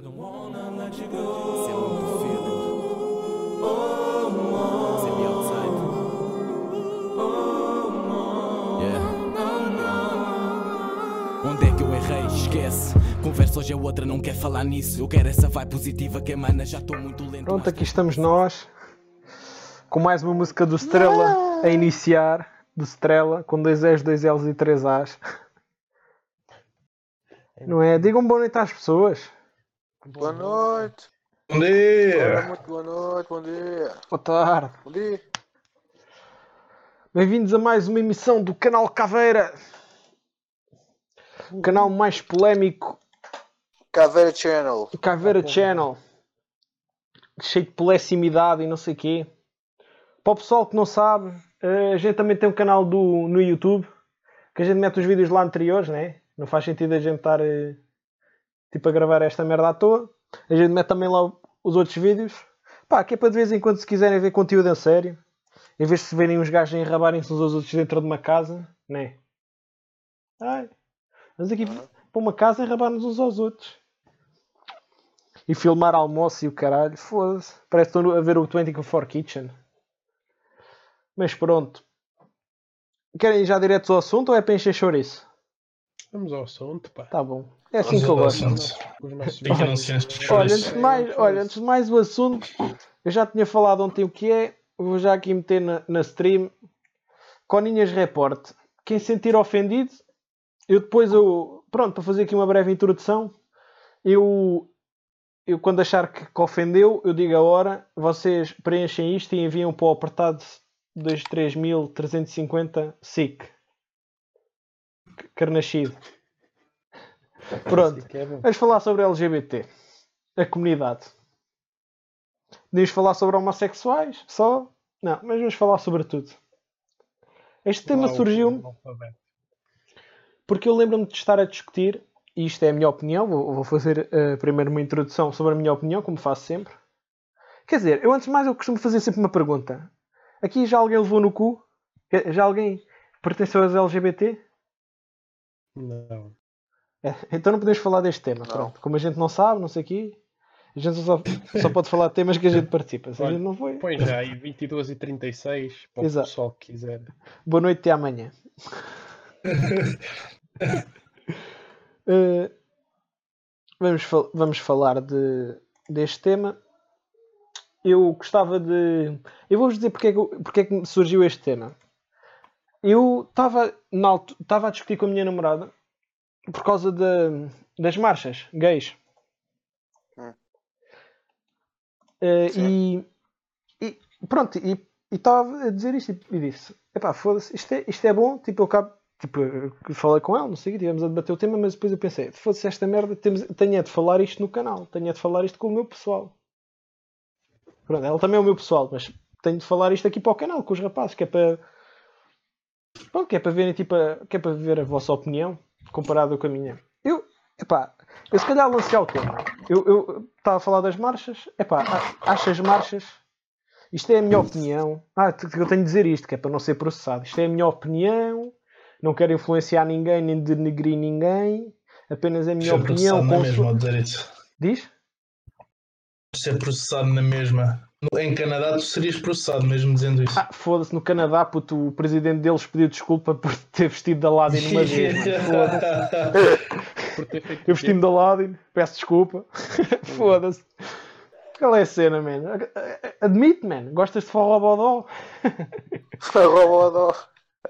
I don't wanna let you go. Isso é muito feeling. Isso é me outside. Yeah. Onde é que eu errei? Esquece. Conversa hoje é outra, não quer falar nisso. Eu quero essa vibe positiva que emana, já estou muito lento. Pronto, aqui estamos nós com mais uma música do Estrela a iniciar. Do Estrela, com dois E's, dois L's e três A's. Não é? Digam boa noite às pessoas. Boa noite. Bom Olá, dia! muito boa noite, bom dia. Boa tarde. Bom dia. Bem-vindos a mais uma emissão do canal Caveira. O canal mais polémico, Caveira Channel. Caveira Channel. Cheio de polissimidade e não sei o quê. Para o pessoal que não sabe, eh, a gente também tem um canal do, no YouTube que a gente mete os vídeos lá anteriores, né? Não faz sentido a gente estar eh, tipo a gravar esta merda à toa. A gente mete também lá os outros vídeos. Pá, que é para de vez em quando se quiserem ver conteúdo a sério, em vez de se verem uns gajos enrabarem-se uns aos outros dentro de uma casa, né? Ai, vamos aqui para uma casa enrabar-nos uns aos outros. E filmar almoço e o caralho, foda-se. Parece que estou a ver o 24 Kitchen. Mas pronto. Querem ir já direto ao assunto ou é para encher chouriço? Vamos ao assunto, pá. Tá bom. É assim que eu gosto. Olha, antes de mais, olha, antes de mais o assunto, eu já tinha falado ontem o que é, vou já aqui meter na, na stream. Coninhas Report. Quem se sentir ofendido, eu depois eu, pronto, para fazer aqui uma breve introdução, eu, eu quando achar que, que ofendeu, eu digo a hora, vocês preenchem isto e enviam para o apertado 23350 SIC. Carnascido. Pronto. é. Vamos falar sobre LGBT. A comunidade. Podemos falar sobre homossexuais? Só? Não, mas vamos falar sobre tudo. Este tema surgiu porque eu lembro-me de estar a discutir, e isto é a minha opinião, vou, vou fazer eh, primeiro uma introdução sobre a minha opinião, como faço sempre. Quer dizer, eu antes de mais eu costumo fazer sempre uma pergunta. Aqui já alguém levou no cu? Eh, Já alguém pertenceu aos LGBT? Não. É, então não podemos falar deste tema. Não. Pronto. Como a gente não sabe, não sei o quê, a gente só, só pode falar de temas que a gente participa. Se a Olha, gente não foi, Põe já aí 22 e 36 para o Exato. pessoal que quiser. boa noite e amanhã. Eh, vamos, fal- vamos falar de, deste tema. Eu gostava de. Eu vou-vos dizer porque é, que, eu- porque é que surgiu este tema. Eu estava na altu- estava a discutir com a minha namorada por causa de- das marchas gays. Hum. Sim. e, e pronto, e estava a dizer isto e, disse: Epá, foda-se, isto é, isto é bom. Tipo, eu acabo, tipo, falei com ela, não sei o quê, tivemos a debater o tema, mas depois eu pensei: foda-se, esta merda, temos, tenho é de falar isto no canal, tenho é de falar isto com o meu pessoal. Pronto, ela também é o meu pessoal, mas tenho de falar isto aqui para o canal, com os rapazes, que é para. Pronto, que é para verem, tipo, a, que é para ver a vossa opinião comparada com a minha. Eu, epá, eu se calhar lancei ao tema. Eu estava a falar das marchas, epá, acho as marchas. Isto é a minha opinião. Ah, eu tenho de dizer isto, que é para não ser processado. Isto é a minha opinião. Não quero influenciar ninguém nem denegrir ninguém. Apenas a minha Ser opinião. processado na mesma dizer isso. Diz? Ser processado na mesma. No- Em Canadá tu serias processado mesmo dizendo isso. Ah, foda-se, no Canadá, puto, o presidente deles pediu desculpa por ter vestido de Aladdin uma vez. Eu vesti-me de Aladdin, peço desculpa. Foda-se. Qual é a cena, man? Admite, man. Gostas de forró bodó?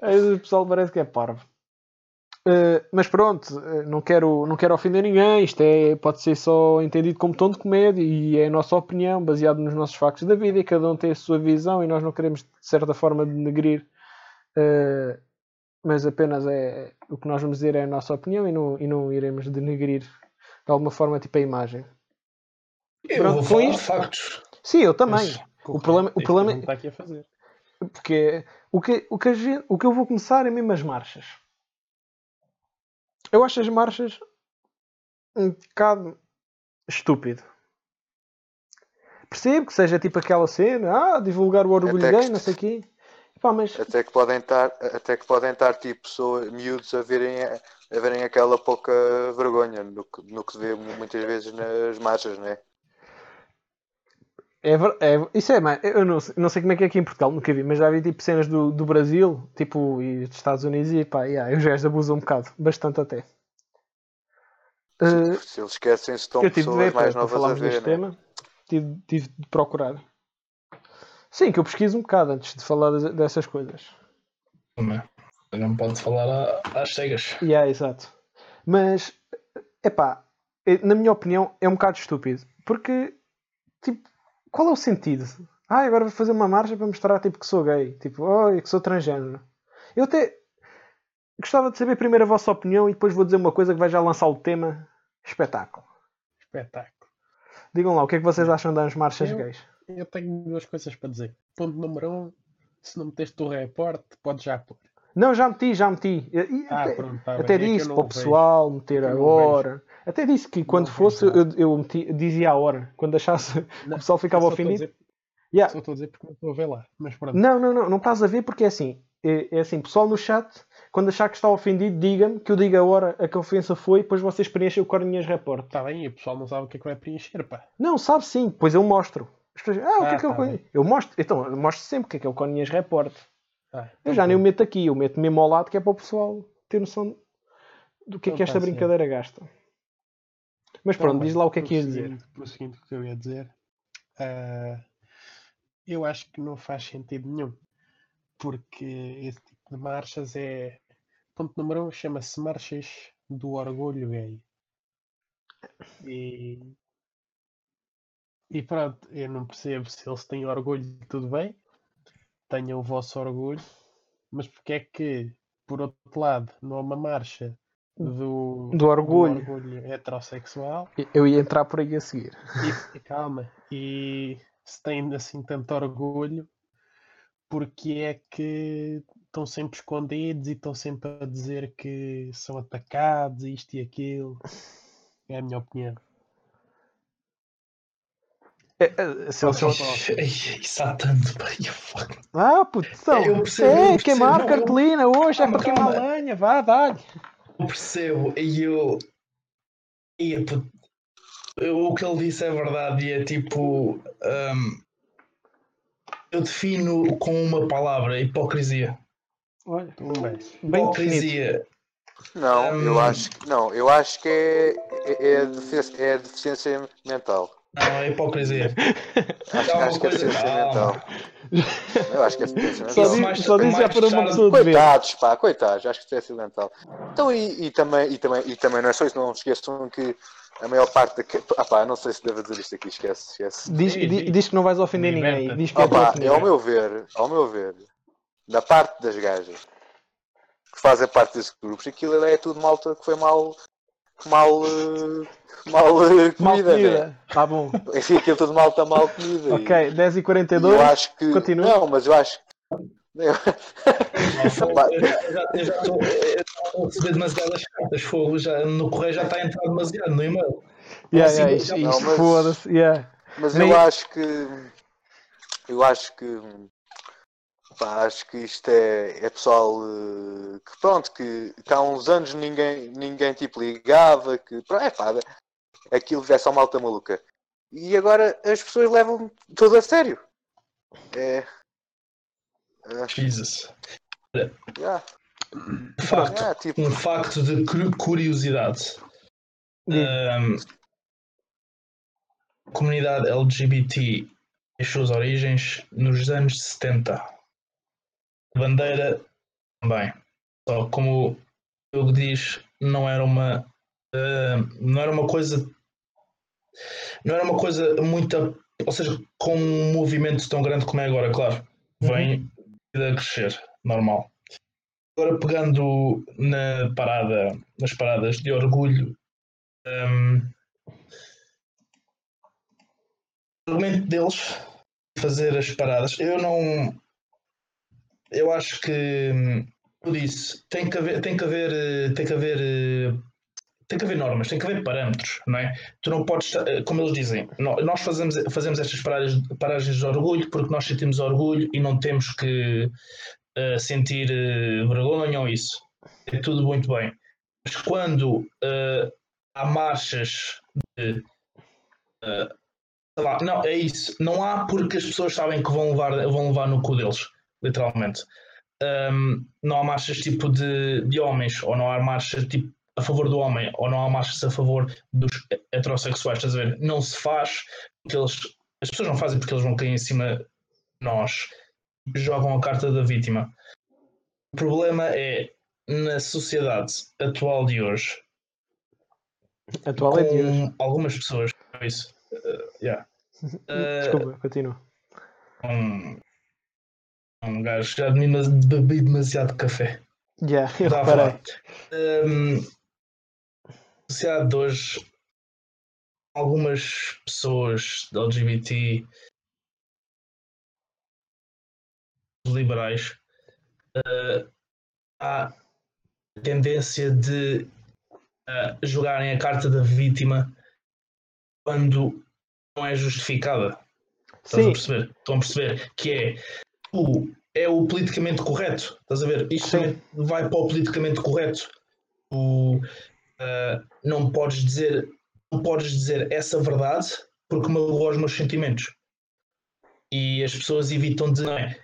O pessoal parece que é parvo. Uh, mas pronto, uh, não quero, não quero ofender ninguém. Isto é, pode ser só entendido como tom de comédia e é a nossa opinião, baseado nos nossos factos da vida. E cada um tem a sua visão e nós não queremos, de certa forma, denegrir. uh, mas apenas é o que nós vamos dizer é a nossa opinião e não, e não iremos denegrir de alguma forma tipo a imagem. Eu Pronto, vou falar isto- factos. Sim, eu também. Mas- O problema, o problema está aqui a fazer. porque o que, o, que gente- o que eu vou começar é mesmo as marchas. Eu acho as marchas um bocado estúpido. Percebo que seja tipo aquela cena, ah, divulgar o orgulho Até que- gay, não sei o quê. Pá, mas Até que podem estar, até que podem estar tipo pessoas, miúdos a verem a verem aquela pouca vergonha no que, no que se vê muitas vezes nas marchas, né? É, ver- é- isso é, mas eu não, sei- não sei como é que é aqui em Portugal, nunca vi, mas já vi tipo cenas do, do Brasil, tipo, e dos Estados Unidos, e pá, yeah, os gajos abusam um bocado, bastante até. Eh, Se eles esquecem-se, estão eu tive de pessoas ver, mais novas a ver, deste né? tema, tive, tive de procurar. Sim, que eu pesquiso um bocado antes de falar dessas coisas. Não, não pode falar às cegas. Yeah, exato. Mas, epá, eh, na minha opinião, é um bocado estúpido. Porque, tipo, qual é o sentido? Ah, agora vou fazer uma marcha para mostrar, tipo, que sou gay. Tipo, oh, que sou transgênero. Eu até gostava de saber primeiro a vossa opinião e depois vou dizer uma coisa que vai já lançar o tema espetáculo. Espetáculo. Digam lá, o que é que vocês acham das marchas Eu- gays? Eu tenho duas coisas para dizer. Ponto número um, se não meteste o reporte, podes já pôr. Não, já meti, já meti. E- Ah, até, pronto, tá até. É que disse eu para o não pessoal meter É a que eu não hora. Até disse que quando vejo fosse eu, eu meti- dizia a hora. Quando achasse que o Não, pessoal ficava ofendido. Yeah. Só estou a dizer porque não estou a ver lá. Mas pronto. Não, não, não, não estás a ver porque é assim. É, é assim, pessoal no chat, quando achar que está ofendido, diga-me que eu diga a hora a que a ofensa foi depois vocês preenchem o Corninhas Report. Está bem, e o pessoal não sabe o que é que vai preencher, pá. Não, sabe sim, pois eu mostro. As pessoas, ah, o que é Ah, que é tá Corninhas? Eu mostro, então, eu mostro sempre o que é que é o Corninhas Report. Ah, Eu já nem o meto aqui, eu meto mesmo ao lado que é para o pessoal ter noção do que é Então que esta tá brincadeira gasta. Mas Então, pronto, bem, diz lá o que é que ias dizer. prosseguindo- o que eu ia dizer. ah, eu acho que não faz sentido nenhum. Porque esse tipo de marchas é. Ponto número um chama-se Marchas do Orgulho Gay. E. E pronto, eu não percebo se eles têm orgulho, tudo bem. Tenham o vosso orgulho. Mas porque é que, por outro lado, não há uma marcha do, Do orgulho. orgulho heterossexual Eu ia entrar por aí a seguir. e calma, e se têm assim tanto orgulho, porque é que estão sempre escondidos e estão sempre a dizer que são atacados, isto e aquilo. É a minha opinião. É, é, se tanto. pá, eu fuck. Ah, puto, então, Eu percebo, é, eu percebo. queimar Não, eu- cartolina hoje, é Calma, para queimar lenha, vá, dá-lhe. Eu percebo e eu. E, é puto, eu- o que ele disse é verdade e é tipo. hum, eu defino com uma palavra: hipocrisia. Olha, Um bem definido. hipocrisia. Não, Hum. eu acho que não, eu acho que é, é, é, é deficiência mental. Não, é hipocrisia. Acho, É uma acho que é coisa- deficiência calma. mental. Eu acho que é deficiência Só diz, diz já mais para uma pessoa de ver. Coitados, pá, coitados, acho que deficiência mental. Então, e, e também, e, também, e também não é só isso, não esqueçam que a maior parte da. Ah, pá, não sei se devo dizer isto aqui, esquece, esquece. Diz, Sim, di- sim. diz que não vais ofender ninguém. Diz que é Ah, pá, é opinião. ao meu ver, ao meu ver, da parte das gajas que fazem parte desses grupos, aquilo é tudo malta que foi mal. Mal. eh, mal eh, Mal comida, né? comida. Tá bom. Enfim, aquilo tudo malta mal comida. Ok, 10 e e 42 eu acho que. continua. Não, mas eu acho. Eu- Pá, Eu já- estou a receber demasiadas cartas. Fogo, já, no correio já está a entrar demasiado no e-mail. Yeah, Assim, yeah, isto não, isto mas- foda-se. Yeah. Mas Nem- eu acho que. Eu acho que. Pá, acho que isto é, é pessoal eh, que pronto, que, que há uns anos ninguém, ninguém tipo ligava, que é pá, aquilo é só malta maluca. E agora as pessoas levam tudo a sério. É. Jesus. Yeah, De facto, yeah, tipo, um facto de cu- curiosidade. Um, a comunidade LGBT as suas origens nos anos 70. A bandeira também. Só como o que diz, não era uma uh, não era uma coisa não era uma coisa muito ou seja, com um movimento tão grande como é agora, claro, vem a crescer, normal. Agora pegando na parada, nas paradas de orgulho, hum, o argumento deles fazer as paradas, eu não eu acho que eu disse, tem que haver, tem que haver, eh, tem que haver eh, tem que haver normas, tem que haver parâmetros, não é? Tu não podes, eh, como eles dizem, nó- nós fazemos, fazemos estas paragens, paragens de orgulho porque nós sentimos orgulho e não temos que eh, sentir eh, vergonha ou isso. É tudo muito bem. Mas quando uh, há marchas de. Uh, lá, não, é isso. Não há porque as pessoas sabem que vão levar, vão levar no cu deles, literalmente. Um, não há marchas tipo de, de homens, ou não há marchas tipo a favor do homem, ou não há marchas a favor dos heterossexuais, estás a ver? Não se faz porque eles. As pessoas não fazem porque eles vão cair em cima de nós. Jogam a carta da vítima. O problema é na sociedade atual de hoje. Atual é de hoje. Algumas pessoas. Isso. Uh, yeah. uh, Desculpa, continua. Um, um gajo já bebi demasiado café. Já, yeah, eu reparei. Um, hoje, algumas pessoas LGBT liberais uh, há tendência de uh, jogarem a carta da vítima quando não é justificada. Estás Sim. a perceber? Estão a perceber que é é o politicamente correto. Estás a ver? Isto vai para o politicamente correto. Tu uh, não podes dizer não podes dizer essa verdade porque magoou os meus sentimentos. E as pessoas evitam de. Não é?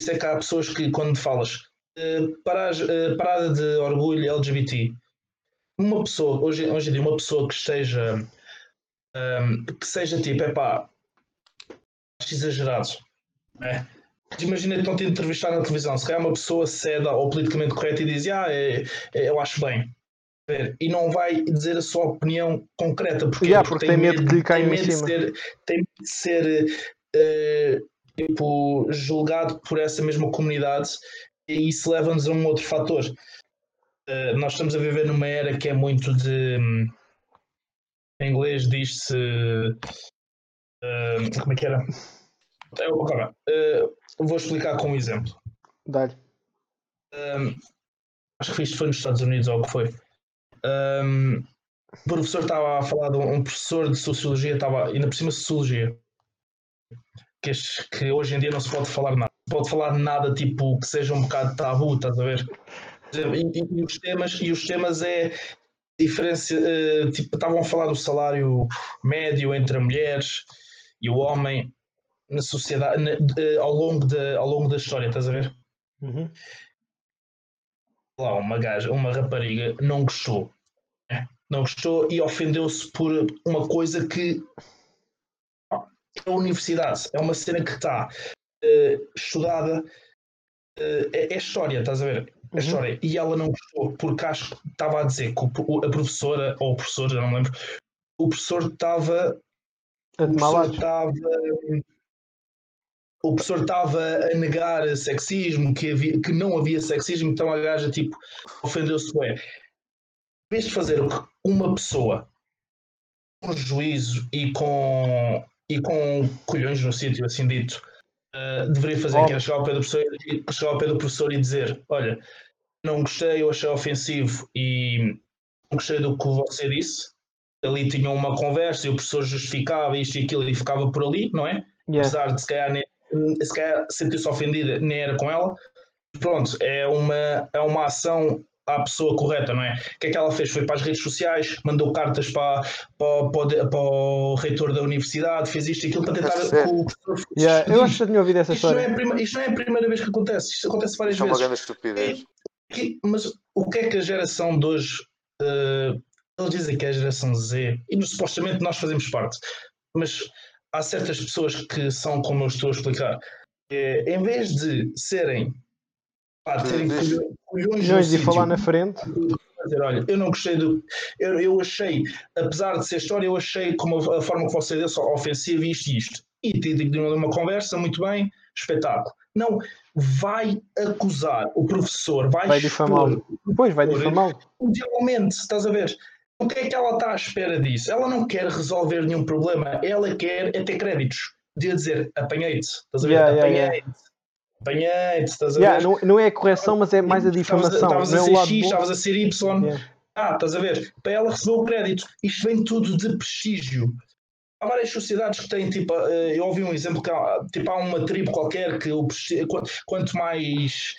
Isso é que há pessoas que, quando falas uh, uh, parada de orgulho LGBT, uma pessoa, hoje, hoje em dia, uma pessoa que esteja. Um, que seja tipo, é pá, exagerado. É? Imagina que estão te entrevistar na televisão, se calhar uma pessoa ceda ao politicamente correto e diz, ah, é, é, eu acho bem. E não vai dizer a sua opinião concreta, porque, yeah, porque, porque tem, medo de lhe cair em cima. Ser, tem medo de ser uh, tipo, julgado por essa mesma comunidade e isso leva-nos a um outro fator. Uh, nós estamos a viver numa era que é muito de. Um, em inglês diz-se. Uh, como é que era? Eu, uh, vou explicar com um exemplo. Dá-lhe. Um, acho que isto foi nos Estados Unidos ou o que foi. Um, o professor estava a falar de um, um professor de sociologia, estava ainda por cima de sociologia, que, que hoje em dia não se pode falar nada. Não pode falar nada tipo que seja um bocado tabu, estás a ver? E, e, e os temas, e os temas é diferença, uh, tipo, estavam a falar do salário médio entre mulheres e o homem na sociedade na, de, ao, longo de, ao longo da história, estás a ver? Uhum. Lá, uma gaja, uma rapariga não gostou. Né? Não gostou e ofendeu-se por uma coisa que é a universidade, é uma cena que está uh, estudada, uh, é, é, história, estás a ver? É uhum. história. E ela não gostou porque acho que estava a dizer que o, a professora, ou o professor, já não me lembro, o professor estava. O professor estava o professor estava a negar sexismo, que, havia, que não havia sexismo, então a gaja tipo ofendeu-se bem. Em vez de fazer o que uma pessoa com juízo e com, e com colhões no sítio, assim dito, uh, deveria fazer, oh. que era chegar ao, pé do professor, chegar ao pé do professor e dizer: Olha, não gostei, eu achei ofensivo e não gostei do que você disse. Ali tinham uma conversa e o professor justificava isto e aquilo e ficava por ali, não é? Yeah. Apesar de se calhar nem se calhar sentiu-se ofendida, nem era com ela. Pronto, é uma, é uma ação à pessoa correta, não é? O que é que ela fez? Foi para as redes sociais, mandou cartas para, para, para, para o reitor da universidade, fez isto e aquilo para tentar é o professor. Yeah, eu acho que já tinha ouvido essa isto história. Não é prima, isto não é a primeira vez que acontece, isto acontece várias vezes. É uma grande estupidez. E, mas o que é que a geração de hoje. Uh, eles dizem que é a geração Z, e supostamente nós fazemos parte, mas há certas pessoas que são como eu estou a explicar. É, em vez de serem pá, terem colhões de falar na frente dizer, olha, eu não gostei do. Eu, eu achei, apesar de ser história, eu achei como a, a forma que você deu só ofensiva isto e isto. E de uma conversa, muito bem, espetáculo. Não, vai acusar o professor, vai, vai difamá-lo. Depois vai difamá-lo. Mundialmente, estás a ver? O que é que ela está à espera disso? Ela não quer resolver nenhum problema, ela quer é ter créditos. Podia dizer, apanhei-te, estás a ver? Yeah, apanhei-te. Yeah, Apanhei-te, estás a ver? Não, não, é a correção, mas é mais a difamação. Estavas a, ser X, estavas a ser Y. Ah, estás a ver? Para ela receber o crédito. Isto vem tudo de prestígio. Há várias sociedades que têm, tipo, eh, eu ouvi um exemplo que há, tipo, há uma tribo qualquer que o, quanto mais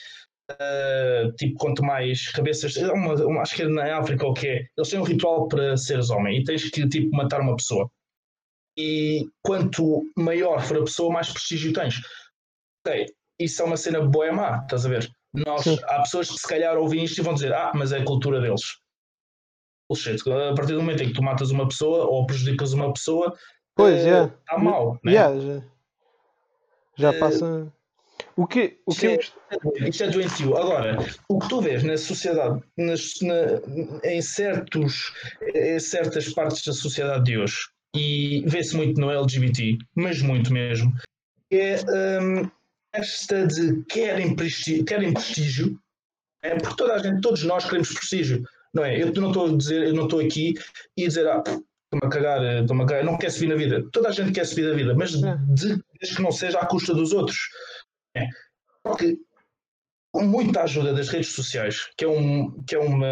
Uh, tipo, quanto mais cabeças, é uma, uma, acho que é na África o que é, eles têm um ritual para seres homem e tens que tipo matar uma pessoa. E quanto maior for a pessoa, mais prestígio tens. Ok, isso é uma cena boa e má, estás a ver? Nós, há pessoas que se calhar ouvem isto e vão dizer, ah, mas é a cultura deles. Bullshit. A partir do momento em que tu matas uma pessoa ou prejudicas uma pessoa, pois, uh, yeah. está mal. Né? Yeah, já já uh, passa. O que, o que isto, é, isto é doentio. Agora, o que tu vês na sociedade, nas, na, em, certos, em certas partes da sociedade de hoje, e vê-se muito no LGBT, mas muito mesmo, é um, esta de querem prestígio, querem prestígio é, porque toda a gente, todos nós queremos prestígio, não é? Eu não estou a dizer, eu não estou aqui e a dizer, ah, estou-me a cagar, estou-me a cagar, não quer subir na vida. Toda a gente quer subir na vida, mas de, desde que não seja à custa dos outros. É. Porque com muita ajuda das redes sociais, que é, um, que é, uma,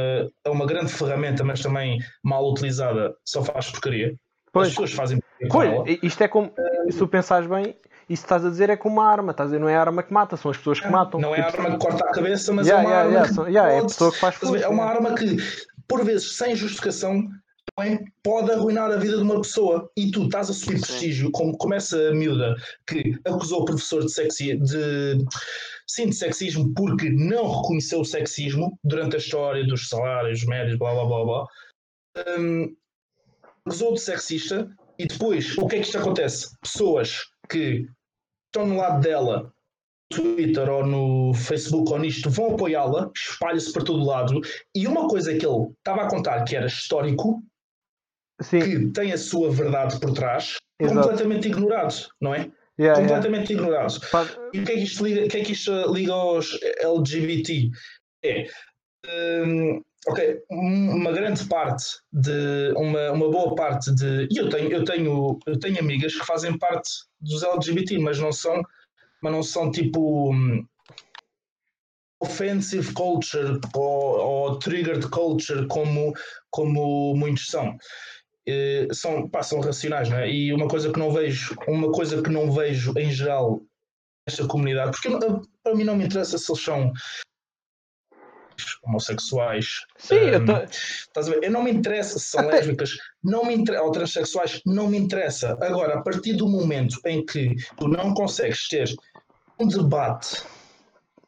é uma grande ferramenta, mas também mal utilizada, só faz porcaria. Pois. As pessoas fazem porcaria. Pois, isto é como, se tu pensares bem, isso estás a dizer é como uma arma, estás a dizer, não é a arma que mata, são as pessoas que matam. Não é a arma que corta a cabeça, mas yeah, é uma yeah, arma yeah, que yeah, pode, é a pessoa que faz força, É uma arma que, por vezes, sem justificação, pode arruinar a vida de uma pessoa e tu estás a subir prestígio, como começa a miúda que acusou o professor de sexy de sim, de sexismo porque não reconheceu o sexismo durante a história dos salários médios, blá blá blá blá. Um, acusou de sexista e depois o que é que isto acontece? Pessoas que estão no lado dela no Twitter ou no Facebook ou nisto vão apoiá-la, espalha-se para todo lado e uma coisa que ele estava a contar que era histórico Sim. que tem a sua verdade por trás, Exato. completamente ignorado, não é? Yeah, completamente yeah. ignorado. E o que é que isto liga, que é que isto liga aos LGBT? É, um, ok, uma grande parte de uma, uma boa parte de e eu tenho eu tenho eu tenho amigas que fazem parte dos LGBT, mas não são mas não são tipo um, offensive culture ou, ou triggered culture como como muitos são. Eh, são, pá, são racionais, não é? E uma coisa que não vejo, uma coisa que não vejo em geral nesta comunidade, porque para mim não me interessa se eles são homossexuais. Sim, um, eu, tô... estás a ver? eu não me interessa se são Até... lésbicas, não me inter... ou transexuais, não me interessa. Agora, a partir do momento em que tu não consegues ter um debate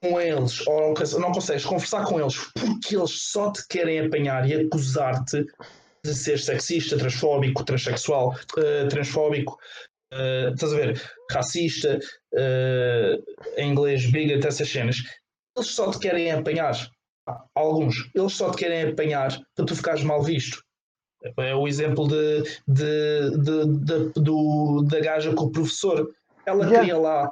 com eles, ou não consegues conversar com eles porque eles só te querem apanhar e acusar-te de ser sexista, transfóbico, transexual, uh, transfóbico, uh, estás a ver, racista, uh, em inglês, bigot, essas cenas, eles só te querem apanhar. Alguns, eles só te querem apanhar para tu ficares mal visto. É o exemplo de, de, de, de do, da gaja com o professor. Ela yeah. queria lá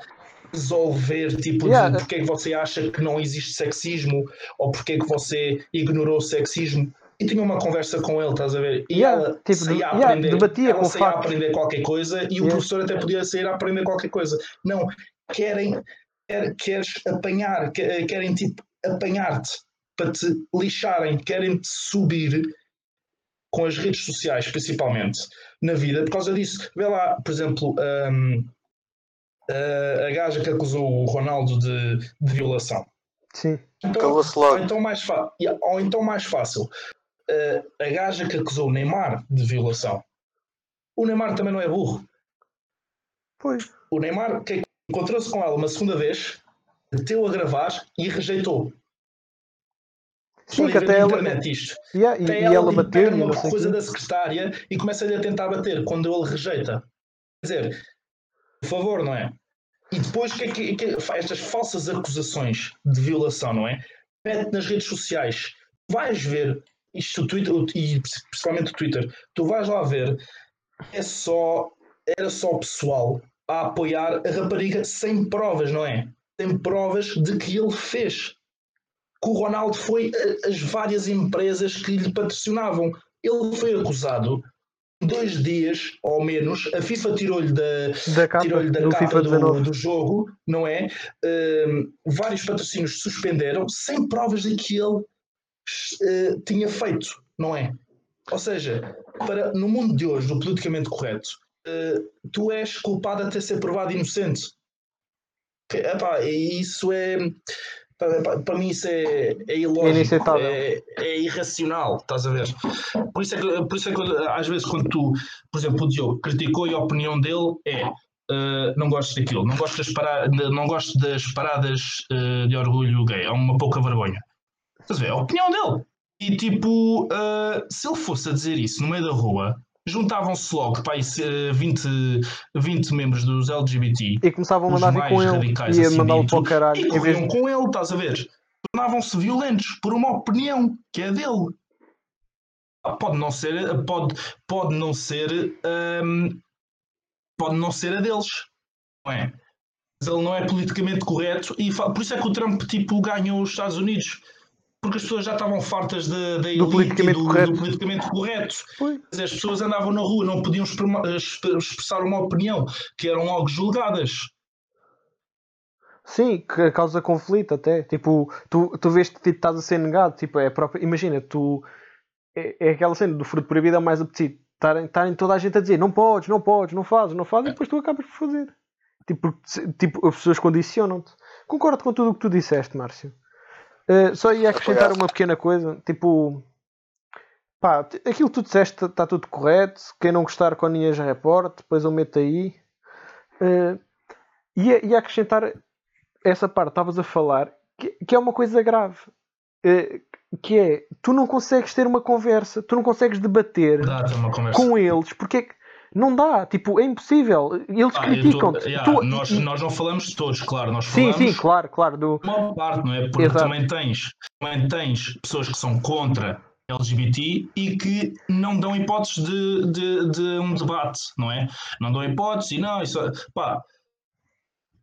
resolver, tipo, yeah. de porque é que você acha que não existe sexismo ou porque é que você ignorou o sexismo e tinha uma conversa com ele, estás a ver? E yeah, ela tipo, saía a yeah, aprender, debatia ela com saía a aprender qualquer coisa e o professor até podia sair a aprender qualquer coisa. Não, querem, quer, queres apanhar, querem tipo apanhar-te para te lixarem, querem te subir com as redes sociais, principalmente na vida, por causa disso. Vê lá, por exemplo, um, a, a gaja que acusou o Ronaldo de, de violação. Sim. Então, ou, então mais ou então mais fácil a gaja que acusou o Neymar de violação. O Neymar também não é burro. Pois. O Neymar que encontrou-se com ela uma segunda vez, meteu a gravar e rejeitou. Sim, que até ela... isto. Yeah, e, e ela, ela bateu uma coisa da secretária e começa-lhe a tentar bater quando ele rejeita. Quer dizer, por favor, não é? E depois que é que, que estas falsas acusações de violação, não é? Mete nas redes sociais. Vais ver isto o Twitter, e principalmente o Twitter, tu vais lá ver, é só, era só o pessoal a apoiar a rapariga sem provas, não é? Sem provas de que ele fez. Que o Ronaldo foi as várias empresas que lhe patrocinavam. Ele foi acusado dois dias ou menos, a FIFA tirou-lhe da, da capa, tirou da capa do, do, jogo, não é? Um, vários patrocínios suspenderam sem provas de que ele uh, tinha feito, não é? Ou seja, para, no mundo de hoje, do politicamente correto, uh, tu és culpado até ser provado inocente. Epá, isso é. Para, para mim isso é, é ilógico, é, é irracional, estás a ver? Por isso, é que, por isso é que às vezes quando tu, por exemplo, o Diogo criticou e a opinião dele é uh, não gosto daquilo, não gosto das, para, de- não gosto das paradas uh, de orgulho gay, é uma pouca vergonha. Estás a ver? É a opinião dele. E tipo, uh, se ele fosse a dizer isso no meio da rua, juntavam-se logo para aí, uh, 20, 20 membros dos LGBT E começavam a mandar vir com ele e a assim mandá-lo para o caralho. e corriam com ele, estás a ver? Tornavam-se violentos por uma opinião que é dele. Ah, Pode não ser, pode, pode não ser, hum, pode não ser a deles, não é? Mas ele não é politicamente correto e por isso é que o Trump tipo ganhou os Estados Unidos. Porque as pessoas já estavam fartas da, da e politicamente do, correto. do politicamente correto. As pessoas andavam na rua, não podiam expressar uma opinião, que eram logo julgadas. Sim, que causa conflito até. Tipo, tu, tu vês que tipo, estás a ser negado. Tipo, é própria... Imagina, tu. É, é aquela cena do fruto proibido é o mais apetite. Estarem toda a gente a dizer não podes, não podes, não fazes, não fazes, e depois tu acabas por fazer. Tipo, tipo as pessoas condicionam-te. Concordo com tudo o que tu disseste, Márcio. Uh, só ia acrescentar uma pequena coisa. Tipo, pá, aquilo que tu disseste está tudo correto. Quem não gostar com a Ninhas Report, depois eu meto aí. Uh, ia, ia acrescentar essa parte, estavas a falar, que, que é uma coisa grave. Uh, que é, tu não consegues ter uma conversa, tu não consegues debater com eles, porque é que não dá, tipo, é impossível. Eles Ah, criticam-te. yeah, Tu- nós, nós não falamos de todos, claro, nós sim, falamos sim, claro, claro. Do, uma parte, não é? Porque Exato. também tens, também tens pessoas que são contra LGBT e que não dão hipóteses de, de, de um debate, não é? Não dão hipóteses e não, isso, pá,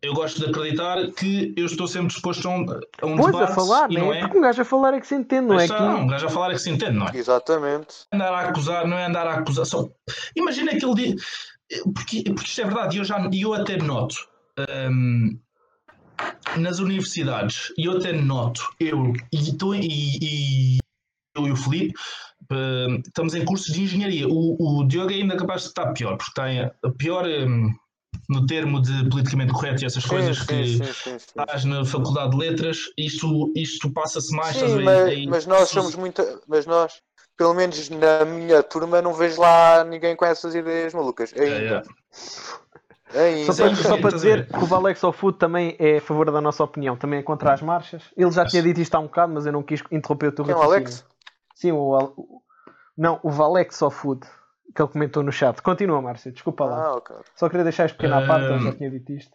eu gosto de acreditar que eu estou sempre disposto a um, a um Pois, debate a falar, e né? não é? Porque um gajo a falar é que se entende, não é? Mas, Que... não, um gajo a falar é que se entende, não é? Exatamente. andar a acusar, não é andar a acusar. Só... Imagina aquele dia. Porque, porque isto é verdade, e eu, já, e eu até noto hum, nas universidades, e eu até noto, eu e, tu- e, e eu e o Felipe hum, estamos em cursos de engenharia. O, o Diogo é ainda capaz de estar pior, porque está em- pior hum, no termo de politicamente correto e essas coisas sim, que sim, estás na Faculdade de Letras, isto, isto passa-se mais. estás a Sim, ver? mas, Aí- mas nós somos muito. Mas nós, pelo menos na minha turma, não vejo lá ninguém com essas ideias malucas. Ainda. É, é. Ainda. Só para, Sim, só para dizer que o Valex of Food também é a favor da nossa opinião, também é contra as marchas. Ele já tinha dito isto há um bocado, mas eu não quis interromper o teu Quem é o. Alex? Sim, o, Al- o- não, o Valex of Food, que ele comentou no chat. Continua, Márcio, desculpa lá. Ah, ok. Só queria deixar isto pequeno à parte, ele já tinha dito isto.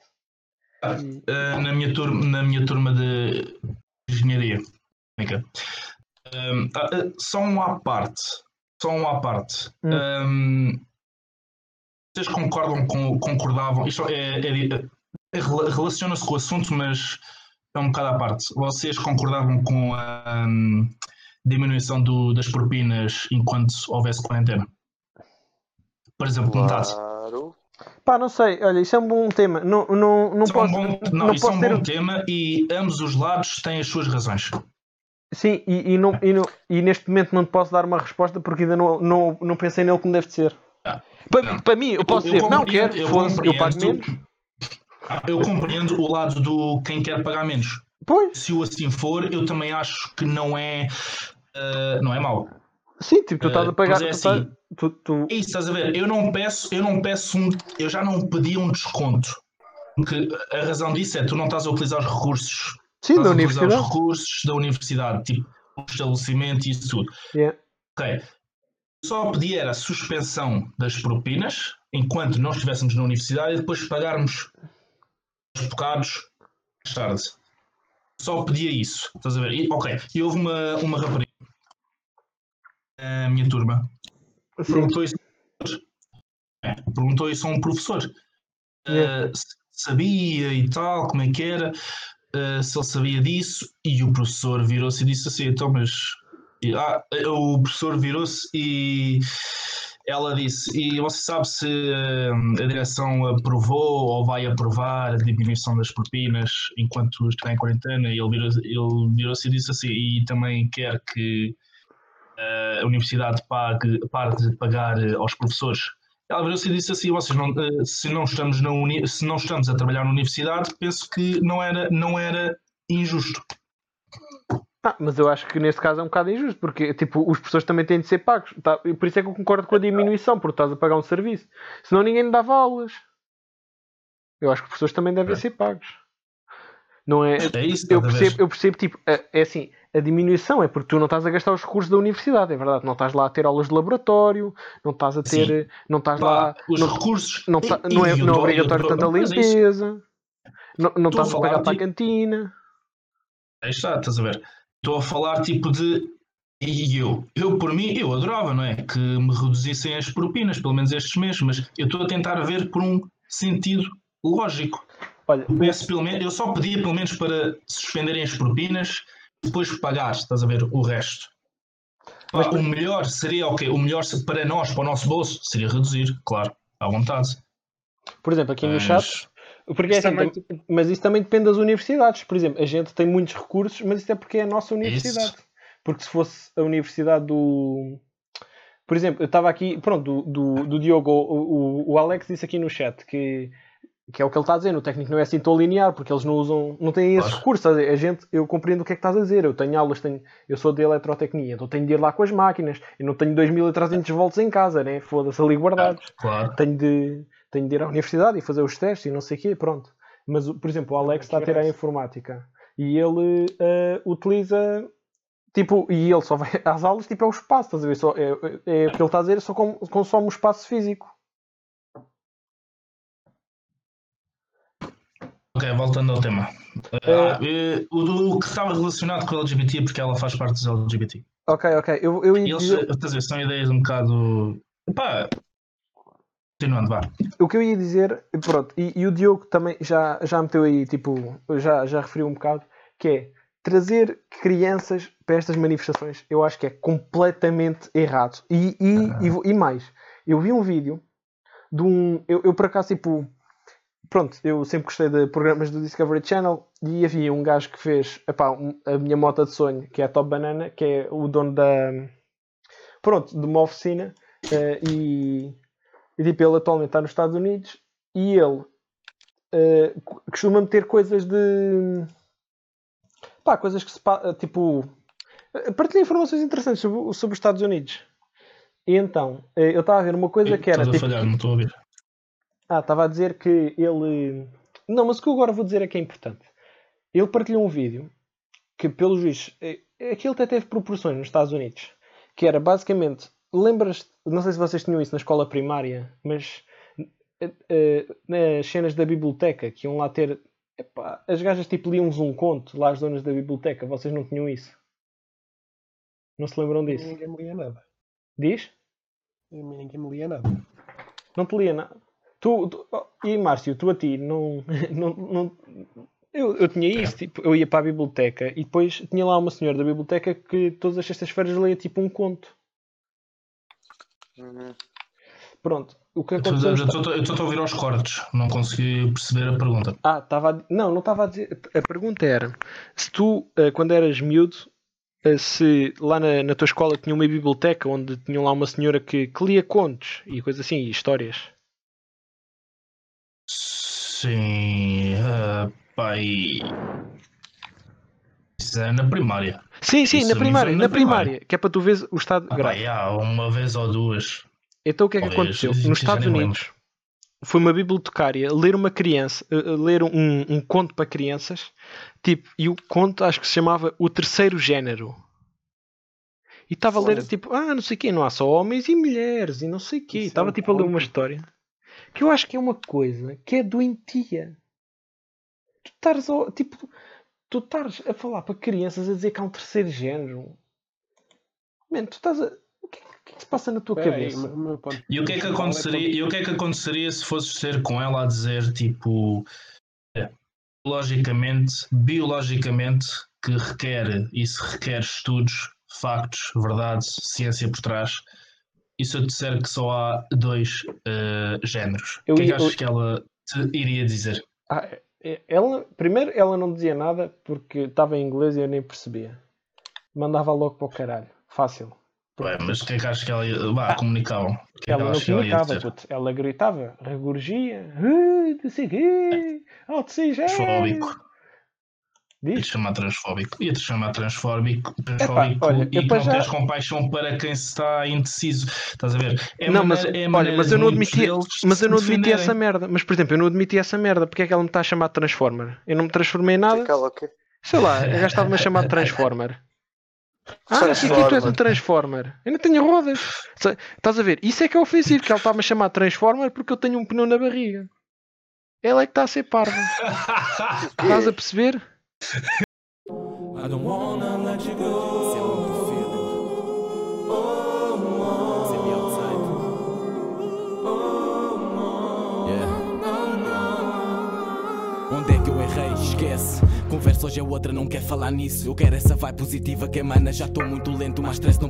Uh, na, minha turma, na minha turma de engenharia. Um, ah, ah, só um à parte. Só um à parte. Hum. Um, vocês concordam com concordavam? Isto é, é- é- rela- relaciona-se com o assunto, mas é um bocado à parte. Vocês concordavam com a hum, diminuição do- das propinas enquanto houvesse quarentena? Por exemplo. Claro. Pá, não sei, olha, isso é um bom tema. Não, não, não Isso é um posso, bom, não não, isso é posso um ter. bom tema e ambos os lados têm as suas razões. Sim, e, e, não, e, não- e neste momento não te posso dar uma resposta porque ainda não, não, não pensei nele como deve de ser. Ah, Para, não. mim- para mim, eu posso eu dizer, não compreendo- quero, eu foda-se, eu pago menos. Eu compreendo o lado do quem quer pagar menos. Pois, Se o assim for, eu também acho que não é, ah, não é mau. Sim, tipo, tu estás a pagar. é tu estás- assim. tu- tu- É isso, estás a ver? Eu não peço, eu não peço um, eu já não pedi um desconto. Porque a razão disso é tu não estás a utilizar os recursos, sim, da utilizar os universidade. recursos da universidade, tipo o estabelecimento e isso tudo. Yeah. Ok. Só pedi era a suspensão das propinas enquanto nós estivéssemos na universidade e depois pagarmos os bocados mais tarde. Só pedia isso. Estás a ver? E, ok. E houve uma, uma rapariga na minha turma. Perguntou isso, é, perguntou isso a um professor. Uh, sabia e tal, como é que era, uh, se ele sabia disso, e o professor virou-se e disse assim, então, mas ah, o professor virou-se e ela disse, e você sabe se a direção aprovou ou vai aprovar a diminuição das propinas enquanto está em quarentena? E ele virou-se ele virou-se e disse assim, e também quer que eh, a universidade pague, pare de pagar eh, aos professores. Ela virou-se e disse assim, vocês não, eh, se, não estamos na uni, se não estamos a trabalhar na universidade, penso que não era, não era injusto. Ah, mas eu acho que neste caso é um bocado injusto, porque tipo, os professores também têm de ser pagos. Tá? Por isso é que eu concordo com a diminuição, porque estás a pagar um serviço. Senão ninguém dava aulas. Eu acho que os professores também devem É. ser pagos. Não é? É isso, Eu percebo, eu percebo, tipo, é é assim, a diminuição é porque tu não estás a gastar os recursos da universidade, é verdade. Não estás lá a ter aulas de laboratório, não estás a ter, não estás lá, os não, recursos. não, tá- não é, não é obrigatório tanta é limpeza, não, não a estás a pagar para a tipo- cantina. Aí está, estás a ver? Estou a falar tipo de. E eu, eu por mim, eu adorava, não é? Que me reduzissem as propinas, pelo menos estes meses, mas eu estou a tentar ver por um sentido lógico. Olha, Eu, peço pelo menos, eu só pedia pelo menos para suspenderem as propinas e depois pagar, estás a ver, o resto. Mas- o melhor seria o quê? O melhor para nós, para o nosso bolso, seria reduzir, claro, à vontade. por exemplo, aqui no Mas- chat, porque é Isso assim, também- tam- mas isso também depende das universidades. Por exemplo, a gente tem muitos recursos, mas isso é porque é a nossa universidade. Porque se fosse a universidade do. Por exemplo, eu estava aqui, pronto, do, do, do Diogo, o, o, o Alex disse aqui no chat que, que é o que ele está a dizer, no técnico não é assim tão linear, porque eles não usam, não têm esses Claro. recursos. estás a gente, eu compreendo o que é que estás a dizer, eu tenho aulas, tenho, eu sou de eletrotecnia, então tenho de ir lá com as máquinas, eu não tenho 2300 volts em casa, né? Foda-se ali guardados Claro. tenho de, tenho de ir à universidade e fazer os testes e não sei o quê, pronto. Mas, o- por exemplo, o Alex está a ter a informática e ele eh, utiliza, tipo, e ele só vai às aulas, tipo, é o espaço, estás a ver? Só, é, é, é o que ele está a dizer, só consome o espaço físico. Ok, voltando ao tema. Eh, o do que estava relacionado com o LGBT, porque ela faz parte dos LGBT. Ok, ok, eu, eu ia eles, estás a ver, são ideias um bocado. Pá, continuando, vá. o que eu ia dizer, pronto, e, e o Diogo também já, já meteu aí, tipo, já, já referiu um bocado, que é trazer crianças para estas manifestações, eu acho que é completamente errado. E, e, e e mais, eu vi um vídeo de um. Eu, eu por acaso, tipo. Pronto, eu sempre gostei de programas do Discovery Channel e havia um gajo que fez epá, um- a minha moto de sonho, que é a Top Banana, que é o dono da. Pronto, de uma oficina. eh, e, e tipo, ele atualmente está nos Estados Unidos e ele eh, co- costuma meter coisas de. pá, coisas que se. pa- Tipo. eh, Partilha informações interessantes sobre, sobre os Estados Unidos. E então, eh, eu estava a ver uma coisa que era. Estás a tipo, falhar, não estou a ouvir. Ah, estava a dizer que ele. Não, mas o que eu agora vou dizer é que é importante. Ele partilhou um vídeo que, pelo juiz, aquilo até teve proporções nos Estados Unidos. Que era basicamente. Lembras. Não sei se vocês tinham isso na escola primária, mas. eh, eh, nas cenas da biblioteca, que iam lá ter. epá, as gajas tipo liam-vos um conto, lá as donas da biblioteca. Vocês não tinham isso? Não se lembram disso? Ninguém me lia nada. Diz? Ninguém me lia nada. Não te lia nada. Tu, tu- e Márcio, tu a ti, não. não, não- eu, eu tinha isso, tipo, eu ia para a biblioteca e depois tinha lá uma senhora da biblioteca que todas as sextas-feiras lia tipo um conto. Uhum. Pronto, o que Eu aconteceu. eu estou a ouvir aos cortes, não consegui perceber a pergunta. Ah, estava a... Não, não estava a dizer. A pergunta era: se tu, eh, quando eras miúdo, eh, se lá na, na tua escola tinha uma biblioteca onde tinham lá uma senhora que, que lia contos e coisas assim, e histórias. Sim, pai. Isso é na primária. Sim, sim, Isso na primária, na na primária, primária. que é para tu veres o estado Ah, grave. pá, uma vez ou duas. Então o que é que Talvez, aconteceu? Nos Estados Unidos foi uma bibliotecária ler uma criança, eh, ler um, um conto para crianças, tipo, e o conto acho que se chamava O Terceiro Género. E estava a ler tipo, ah, não sei o quê, não há só homens e mulheres e não sei o quê. É Estava um tipo a ler uma história que eu acho que é uma coisa que é doentia. Tu estares a- tipo, tu estares a falar para crianças a dizer que há um terceiro género. Mano, tu estás a. O que, o que é que se passa na tua aí, cabeça? o meu ponto E o que é que principal aconteceria, e o que é que aconteceria se fosses ter com ela a dizer tipo eh, logicamente, biologicamente, que requer, isso requer estudos, factos, verdade, ciência por trás. E se eu disser que só há dois eh, géneros, Eu o que é que achas eu- que ela te iria dizer? Ah, é- ela, primeiro, ela não dizia nada porque estava em inglês e eu nem percebia. Mandava logo para o caralho. Fácil. Ué, mas o que é que achas que ela ia. Vá, comunicavam. É que Ela não achas que ela ia comunicava, puto. Ela gritava, regurgia, "Ah, não sei o quê, oxigênio. Fóbico. Ia-te Diz? chamar transfóbico. Ia-te chamar transfóbico, transfóbico olha, eu e não já- tens compaixão para quem se está indeciso. Estás a ver? É não, mas, maneira- é a olha, mas eu não admiti, mas eu não admiti essa merda. Mas, por exemplo, eu não admiti essa merda. Porque é que ela me está a chamar de Transformer? Eu não me transformei em nada. Sei lá, o gajo estava-me a chamar de Transformer. Ah, o que tu és um Transformer. Eu não tenho rodas. Estás a ver? Isso é que é ofensivo, que ela está-me a chamar de Transformer porque eu tenho um pneu na barriga. Ela é que está a ser parva. Estás a perceber? I don't wanna let you go. É é. Onde é que eu errei? Esquece. Conversa hoje é outra, não quer falar nisso. Eu quero essa vibe positiva que emana. Já estou muito lento, mas stress não